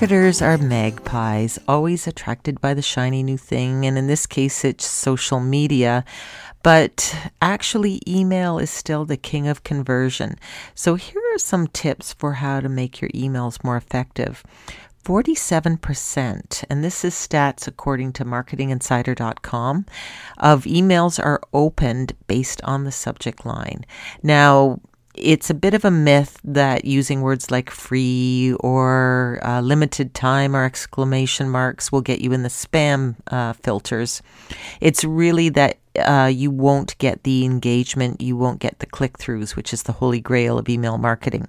Marketers are magpies, always attracted by the shiny new thing, and in this case, it's social media. But actually, email is still the king of conversion. So, here are some tips for how to make your emails more effective. 47%, and this is stats according to marketinginsider.com, of emails are opened based on the subject line. Now, it's a bit of a myth that using words like free or uh, limited time or exclamation marks will get you in the spam uh, filters. It's really that uh, you won't get the engagement, you won't get the click throughs, which is the holy grail of email marketing.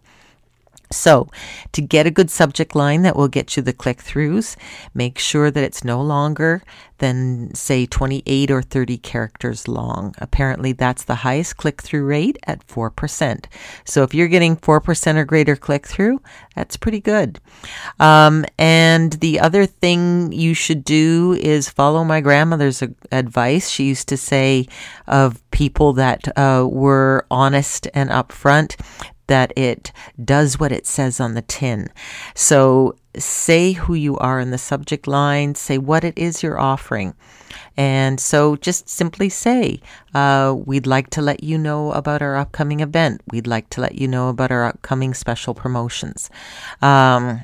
So, to get a good subject line that will get you the click throughs, make sure that it's no longer than, say, 28 or 30 characters long. Apparently, that's the highest click through rate at 4%. So, if you're getting 4% or greater click through, that's pretty good. Um, and the other thing you should do is follow my grandmother's advice. She used to say of people that uh, were honest and upfront, that it does what it says on the tin. So say who you are in the subject line, say what it is you're offering. And so just simply say, uh, we'd like to let you know about our upcoming event. We'd like to let you know about our upcoming special promotions. Um,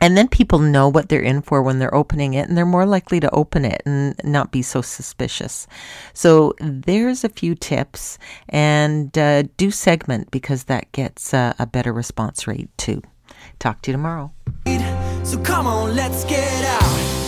and then people know what they're in for when they're opening it, and they're more likely to open it and not be so suspicious. So, there's a few tips, and uh, do segment because that gets uh, a better response rate too. Talk to you tomorrow. So, come on, let's get out.